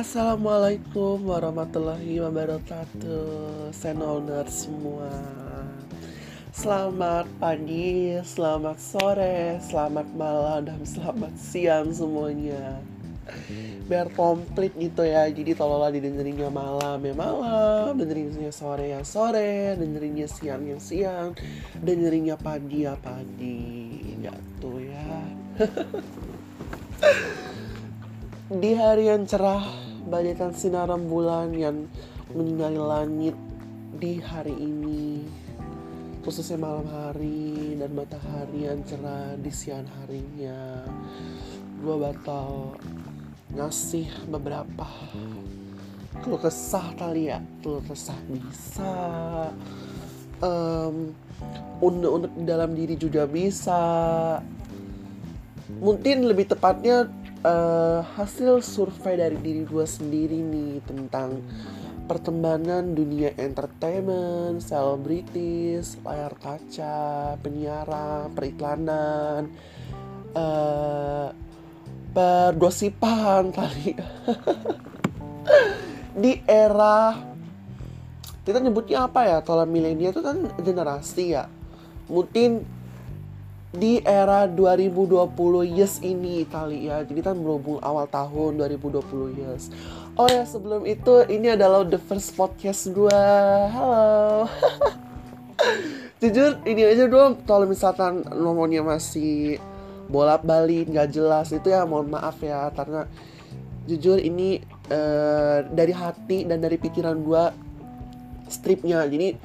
Assalamualaikum warahmatullahi wabarakatuh Senolner semua. Selamat pagi, selamat sore, selamat malam, dan selamat siang semuanya. Biar komplit gitu ya Jadi tolonglah didengerinnya malam ya malam Dengerinnya sore ya sore Dengerinnya siang ya siang Dengerinnya pagi ya pagi. Gitu ya. Di hari yang cerah, bagaikan sinar rembulan yang menyinari langit di hari ini, khususnya malam hari dan matahari yang cerah di siang harinya. Gua batal ngasih beberapa keluh kesah kali ya, keluh kesah bisa. Um, unek-unek dalam diri juga bisa. Mungkin lebih tepatnya uh, hasil survei dari diri gue sendiri nih tentang perkembangan dunia entertainment, selebritis, layar kaca, penyiaran, periklanan, uh, pergosipan kali. Di era kita nyebutnya apa ya? Kalau milenial itu kan generasi ya. Mungkin di era 2020 yes ini kali ya jadi kan berhubung awal tahun 2020 yes. Oh ya sebelum itu ini adalah the first podcast gue halo. Jujur ini aja dong kalau misalkan ngomongnya masih bolak balik nggak jelas itu ya mohon maaf ya. Karena jujur ini uh, dari hati dan dari pikiran gue stripnya. Jadi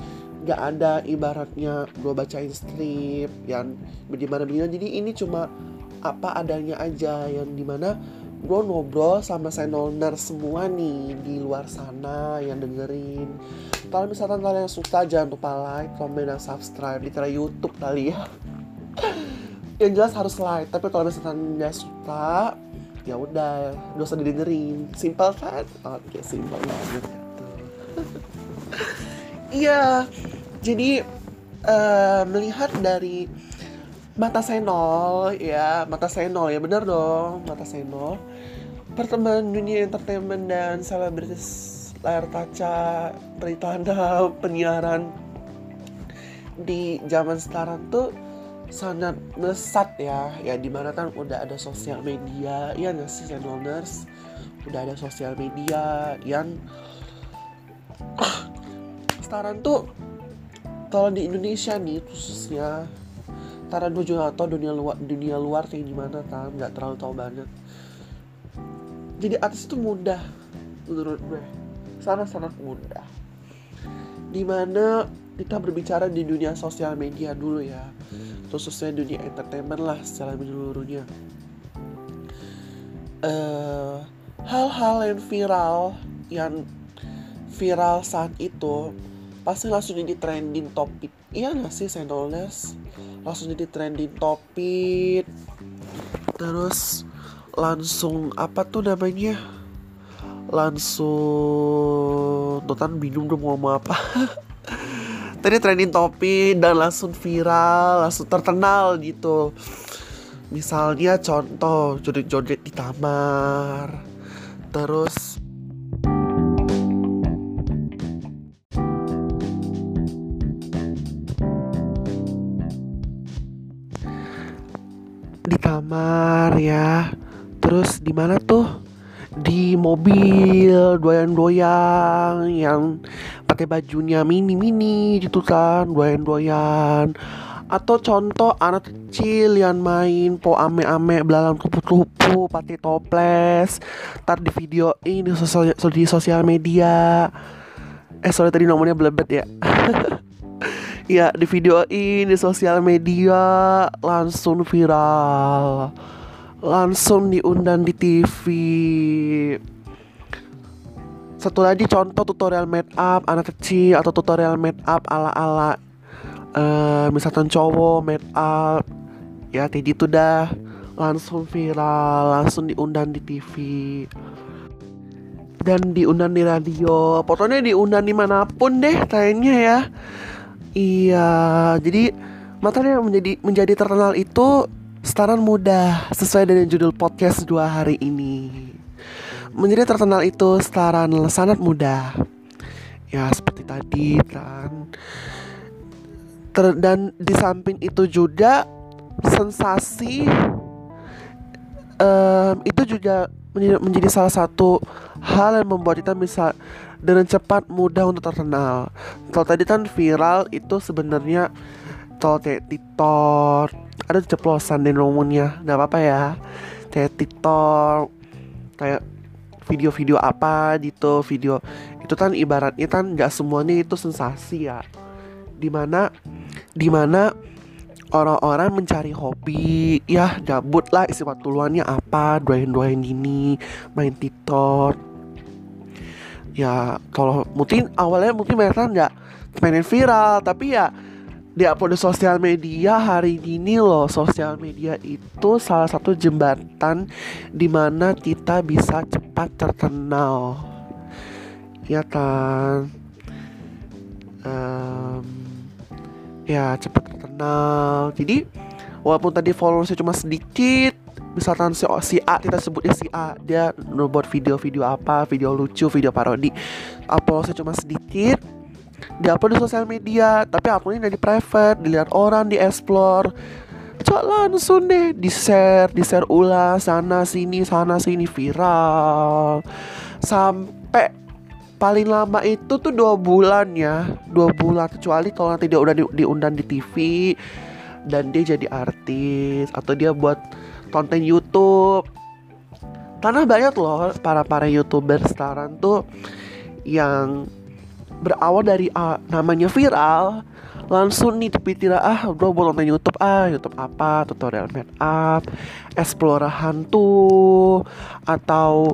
gak ada ibaratnya gue bacain strip yang bagaimana begini jadi ini cuma apa adanya aja yang di mana gue ngobrol sama senoner semua nih di luar sana yang dengerin. Kalau misalkan kalian suka jangan lupa like, comment, dan subscribe di cara YouTube kali ya. Yang jelas harus like tapi kalau misalkan nggak suka ya udah gak usah didengerin. Simple kan? Oke simple banget. gitu iya. Jadi uh, melihat dari mata senol ya mata senol ya bener dong mata senol perkembangan dunia entertainment dan selebritis layar kaca periklanan penyiaran di zaman sekarang tuh sangat mesat ya. Ya di mana kan udah ada sosial media ya nggak sih channelers? Udah ada sosial media yang sekarang tuh kalau di Indonesia nih khususnya karena gue juga tau dunia luar dunia luar kayak gimana kan? Nggak terlalu tahu banget. Jadi artis itu mudah menurut gue. Sangat sangat mudah di mana kita berbicara di dunia sosial media dulu ya. Khususnya dunia entertainment lah secara menyeluruhnya. Uh, hal-hal yang viral yang viral saat itu pasti langsung jadi trending topik iya gak sih Sendolnes langsung jadi trending topik terus langsung apa tuh namanya? Langsung Totan bingung dong mau apa. Tadi trending topik dan langsung viral langsung terkenal gitu. Misalnya contoh joget-joget di kamar. Terus kamar ya. Terus di mana tuh? Di mobil doyan-doyan yang pakai bajunya mini-mini gitu kan doyan-doyan. Atau contoh anak kecil yang main po ame-ame belalang kupu-kupu pakai toples. Tar di video ini sosial, di sosial media. Eh sorry tadi nomornya belebet ya ya di videoin di sosial media langsung viral. Langsung diundang di TV satu lagi contoh tutorial make up anak kecil atau tutorial make up ala ala uh, misalkan cowok make up ya kayak gitu dah. Langsung viral langsung diundang di TV dan diundang di radio. Pokoknya diundang di mana pun deh kayaknya ya Iya, jadi materi yang menjadi menjadi terkenal itu sekarang mudah sesuai dengan judul podcast dua hari ini. menjadi terkenal itu secara sangat mudah ya seperti tadi kan Ter dan di samping itu juga sensasi um, itu juga menjadi, salah satu hal yang membuat kita bisa dengan cepat mudah untuk terkenal. Kalau tadi kan viral itu sebenarnya kalau kayak TikTok ada ceplosan di nomornya nggak apa-apa ya kayak TikTok kayak video-video apa gitu video itu kan ibaratnya kan nggak semuanya itu sensasi ya di mana di mana orang-orang mencari hobi. Ya gabut lah isi waktu luangnya apa doain-doain ini main tiktok. Ya kalau mungkin awalnya mungkin mereka nggak mainin viral tapi ya di upload di sosial media hari ini loh sosial media itu salah satu jembatan di mana kita bisa cepat terkenal. Ya kan? Um, ya cepat terkenal jadi walaupun tadi followersnya cuma sedikit misalkan si, si A kita sebutnya si A dia buat video-video apa video lucu video parodi uploadnya cuma sedikit diupload di sosial media tapi akunnya di private dilihat orang di explore cok langsung deh di share di share ulang sana sini sana sini viral. Sampai paling lama itu tuh dua bulan ya. Dua bulan kecuali kalau nanti dia udah di, diundang di TV dan dia jadi artis atau dia buat konten YouTube. Karena banyak loh para para youtuber sekarang tuh yang berawal dari uh, namanya viral langsung nih tidak ah bro mau nonton YouTube ah YouTube apa tutorial make up explore hantu atau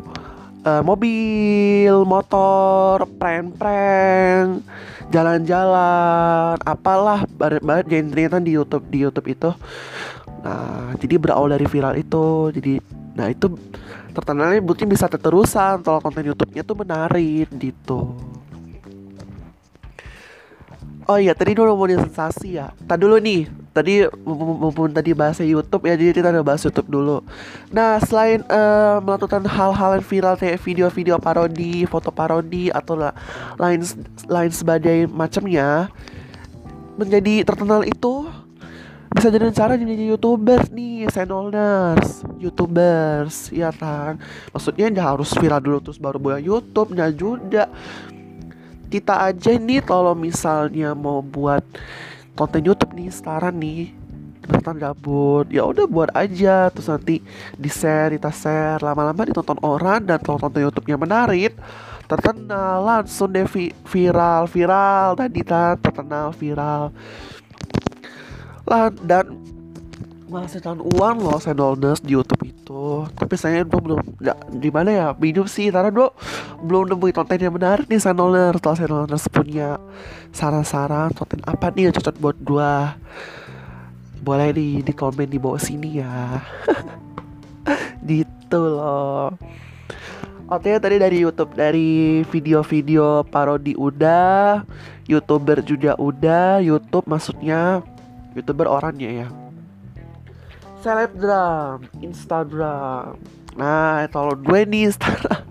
uh, mobil motor prank-prank jalan-jalan apalah banget genre di YouTube di YouTube itu. Nah jadi berawal dari viral itu. Jadi nah itu terkenalnya mungkin bisa terusan kalau konten YouTube-nya tuh menarik gitu. Oh iya, tadi dulu mau sensasi ya. Tadi dulu nih, tadi mumpun tadi bahasa YouTube ya, jadi kita udah bahas YouTube dulu. Nah, selain uh, melakukan hal-hal yang viral kayak video-video parodi, foto parodi atau lah, lain lain sebagai macamnya, menjadi terkenal itu bisa jadi cara jadi youtubers nih senolners youtubers ya kan maksudnya nggak harus viral dulu terus baru buat YouTube nggak juga kita aja nih kalau misalnya mau buat konten YouTube nih sekarang nih. Beneran gabut. Ya udah buat aja. Terus nanti di share kita share lama-lama ditonton orang dan kalau konten YouTube-nya menarik terkenal. Langsung deh vi viral viral. Tadi kan terkenal viral. Lah dan menghasilkan uang loh Sendolness di YouTube itu. Tapi saya belum belum nggak di mana ya? Minum sih karena dulu belum nemu konten yang benar nih Sendolness kalau Sendolness punya saran-saran konten apa nih yang cocok buat gua? Boleh di di komen di bawah sini ya. Gitu loh. Oke tadi dari YouTube dari video-video parodi udah youtuber juga udah YouTube maksudnya youtuber orangnya ya selebgram Instagram. Nah kalau gue nih Instagram.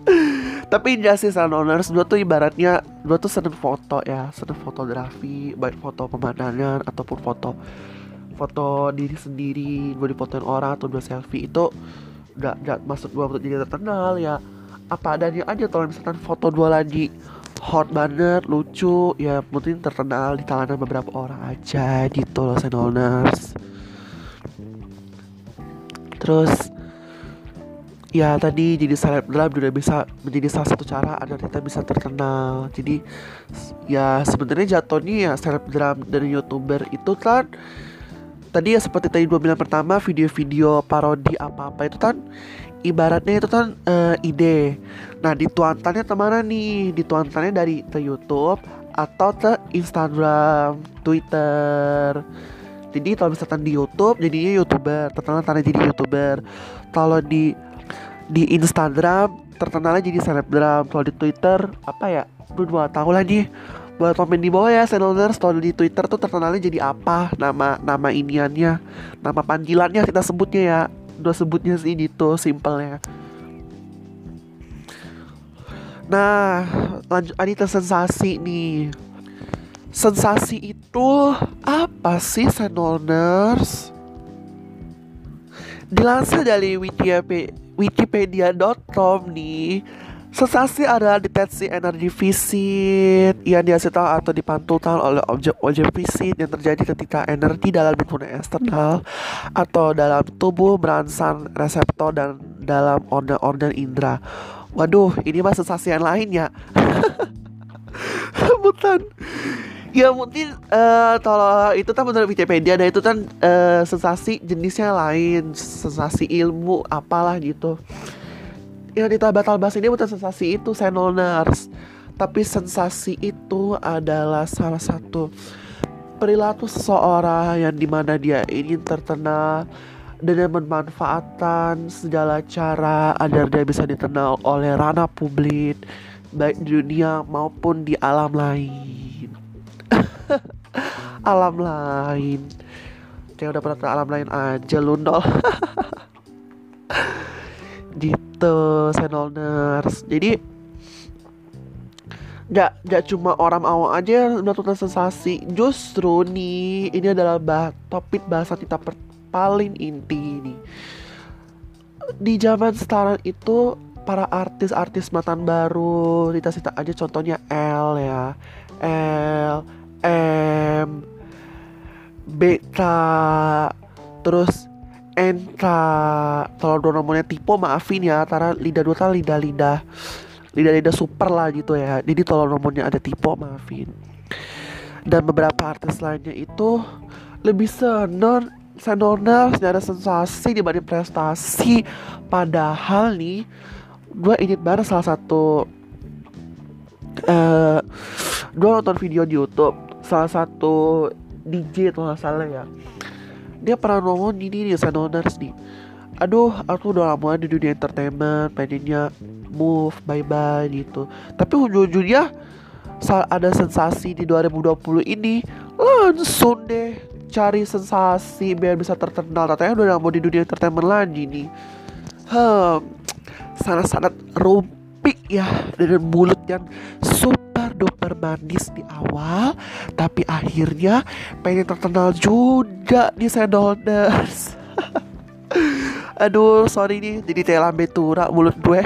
Tapi enggak sih owners gue tuh ibaratnya gue tuh seneng foto ya seneng fotografi baik foto pemandangan ataupun foto foto diri sendiri gue dipotoin orang atau gue selfie itu gak, gak maksud gue untuk jadi terkenal ya. Apa adanya aja kalau misalkan foto gue lagi hot banget lucu ya mungkin terkenal di tangan beberapa orang aja gitu loh owners terus ya tadi jadi selebgram juga bisa menjadi salah satu cara agar kita bisa terkenal. Jadi ya sebenarnya jatuhnya ya selebgram dari youtuber itu kan tadi ya seperti tadi dua bilang pertama video-video parodi apa-apa itu kan ibaratnya itu kan uh, ide. Nah dituantannya ke mana nih? Dituantannya dari ke YouTube atau ke Instagram Twitter jadi kalau misalkan di YouTube jadinya youtuber terkenal karena jadi youtuber. Kalau di di Instagram terkenalnya jadi selebgram. Kalau di Twitter apa ya? Gue dua tahu lagi. Buat komen di bawah ya channelers kalau di Twitter tuh terkenalnya jadi apa? Nama nama iniannya nama panggilannya kita sebutnya ya. Udah sebutnya sih gitu simpelnya. Nah, lanjut ini sensasi nih. Sensasi itu apa sih Senoners? Dilansir dari wikipedia.com nih, Sensasi adalah deteksi energi fisik yang dihasilkan atau dipantulkan oleh objek-objek fisik yang terjadi ketika energi dalam lingkungan eksternal atau dalam tubuh merangsang reseptor dan dalam organ-organ indera. Waduh, ini mah sensasi yang lain ya. Bukan. Ya mungkin uh, kalau itu kan menurut Wikipedia dan itu kan uh, sensasi jenisnya lain, sensasi ilmu apalah gitu. Yang batal bahas ini bukan sensasi itu senoners. Tapi sensasi itu adalah salah satu perilaku seseorang yang di mana dia ingin terkenal dengan memanfaatkan segala cara agar dia bisa dikenal oleh ranah publik baik di dunia maupun di alam lain alam lain. Kayak udah pernah ke alam lain aja lundol gitu senolners jadi nggak nggak cuma orang awam aja yang melakukan sensasi. Justru nih ini adalah bah topik bahasa kita paling inti nih. Di zaman sekarang itu para artis-artis matan baru kita cita aja contohnya L ya. L M Beta terus Enka kalau nomornya tipe maafin ya karena lidah dua kali lidah lidah lidah lidah super lah gitu ya. Jadi kalau nomornya ada tipe maafin. Dan beberapa artis lainnya itu lebih senor senonal ada sensasi dibanding prestasi. Padahal nih gue inget banget salah satu uh, eh, gue nonton video di YouTube salah satu DJ atau nggak salah ya. Dia pernah ngomong gini nih Sanoners nih. Aduh aku udah lama di dunia entertainment pengennya move bye bye gitu. Tapi ujung-ujungnya saat ada sensasi di 2020 ini langsung deh cari sensasi biar bisa terkenal. Katanya udah mau di dunia entertainment lagi nih. Hmm sangat-sangat rumpik ya dengan mulut yang super super manis di awal tapi akhirnya pengen terkenal juga di Sendolners aduh sorry nih jadi kayak lambe tura mulut gue.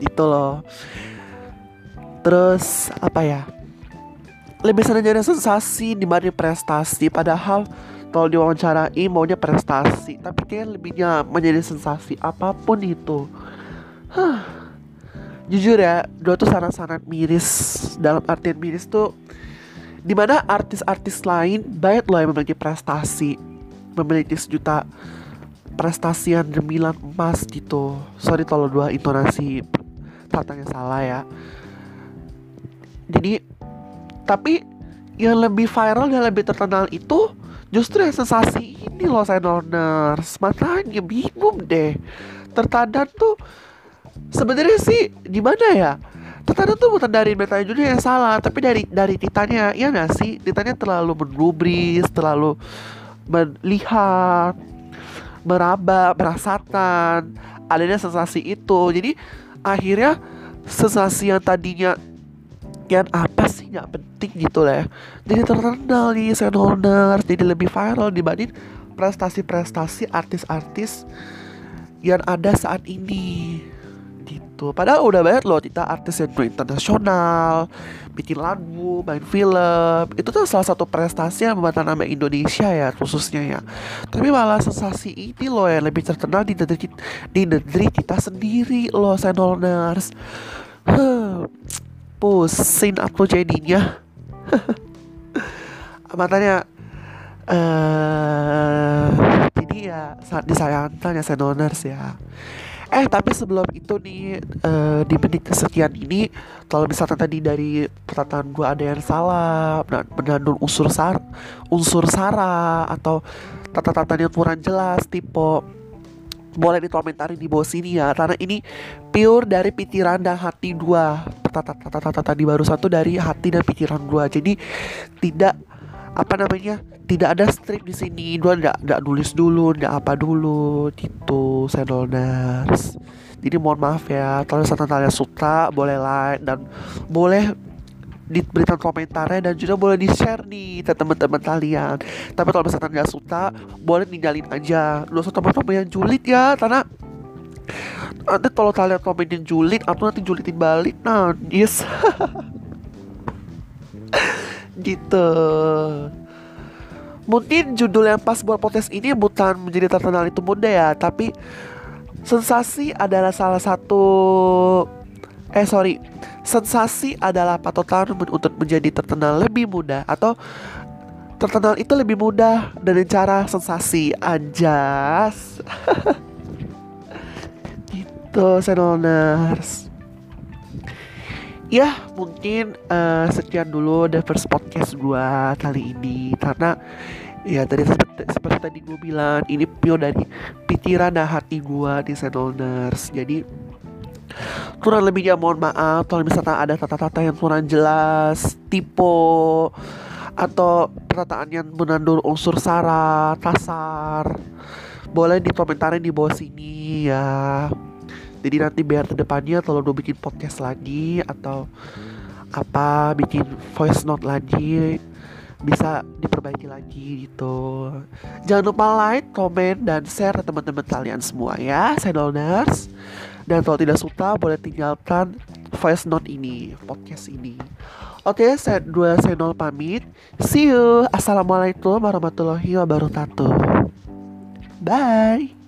Gitu loh. Terus apa ya? Lebih sering jadi sensasi dibanding prestasi padahal kalau diwawancarai maunya prestasi tapi kayak lebihnya menjadi sensasi apa pun itu. Huh jujur ya gue tuh sangat-sangat miris dalam artian miris tuh di mana artis-artis lain banyak loh yang memiliki prestasi memiliki sejuta prestasi yang gemilang emas gitu. Sorry kalau dua intonasi tatanya salah ya. Jadi tapi yang lebih viral dan lebih terkenal itu justru yang sensasi ini loh saya makanya bingung deh. Terkadang tuh sebenarnya sih gimana ya? Tetangga tuh bukan dari metanya juga yang salah tapi dari dari titanya. Ya nggak sih? Titanya terlalu menubris terlalu melihat meraba merasakan adanya sensasi itu. Jadi akhirnya sensasi yang tadinya yang apa sih nggak penting gitu lah ya jadi terkenal nih senoners jadi lebih viral dibanding prestasi-prestasi artis-artis yang ada saat ini gitu. Padahal udah banyak loh kita artis yang internasional bikin lagu main film. Itu tuh salah satu prestasi yang membuat nama Indonesia ya khususnya ya. Tapi malah sensasi ini loh yang lebih terkenal di negeri di negeri kita sendiri loh senolners huh, pusing aku jadinya. Matanya uh, jadi ya saat disayangkan ya senolners ya Eh tapi sebelum itu nih uh, di menit kesekian ini kalau misalnya tadi dari perkataan gue ada yang salah mengandung unsur sar unsur sara atau tata-tata yang kurang jelas tipe boleh dikomentari di bawah sini ya karena ini pure dari pikiran dan hati dua tata-tata tadi baru satu dari hati dan pikiran gua. Jadi tidak apa namanya tidak ada strip di sini dua nggak nggak nulis dulu nggak apa dulu gitu senolners Jadi mohon maaf ya, kalau kalian suka boleh like dan boleh diberikan komentarnya dan juga boleh di share nih ke teman-teman kalian. Tapi kalau misalnya nggak suka, boleh ninggalin aja. Lu usah teman-teman yang julid ya, karena nanti kalau kalian komenin julid, aku nanti julitin balik. Nah, yes. gitu. Mungkin judul yang pas buat podcast ini bukan menjadi terkenal itu mudah ya, tapi sensasi adalah salah satu eh sorry sensasi adalah patokan untuk menjadi terkenal lebih mudah atau terkenal itu lebih mudah dengan cara sensasi aja gitu senoners ya mungkin uh, sekian dulu the first podcast gue kali ini. Karena ya tadi seperti, seperti tadi gue bilang ini pure dari pikiran dan hati gue di senoners jadi kurang lebihnya mohon maaf kalau misalnya ada tata-tata yang kurang jelas tipe atau perkataan yang menandul unsur sara kasar boleh dikomentarin di bawah sini ya jadi nanti biar ke depannya kalau udah bikin podcast lagi atau apa bikin voice note lagi bisa diperbaiki lagi gitu. Jangan lupa like, komen, dan share teman-teman kalian semua ya, Sedoners. Dan kalau tidak suka boleh tinggalkan voice note ini, podcast ini. Oke, saya dua senol pamit. See you. Assalamualaikum warahmatullahi wabarakatuh. Bye.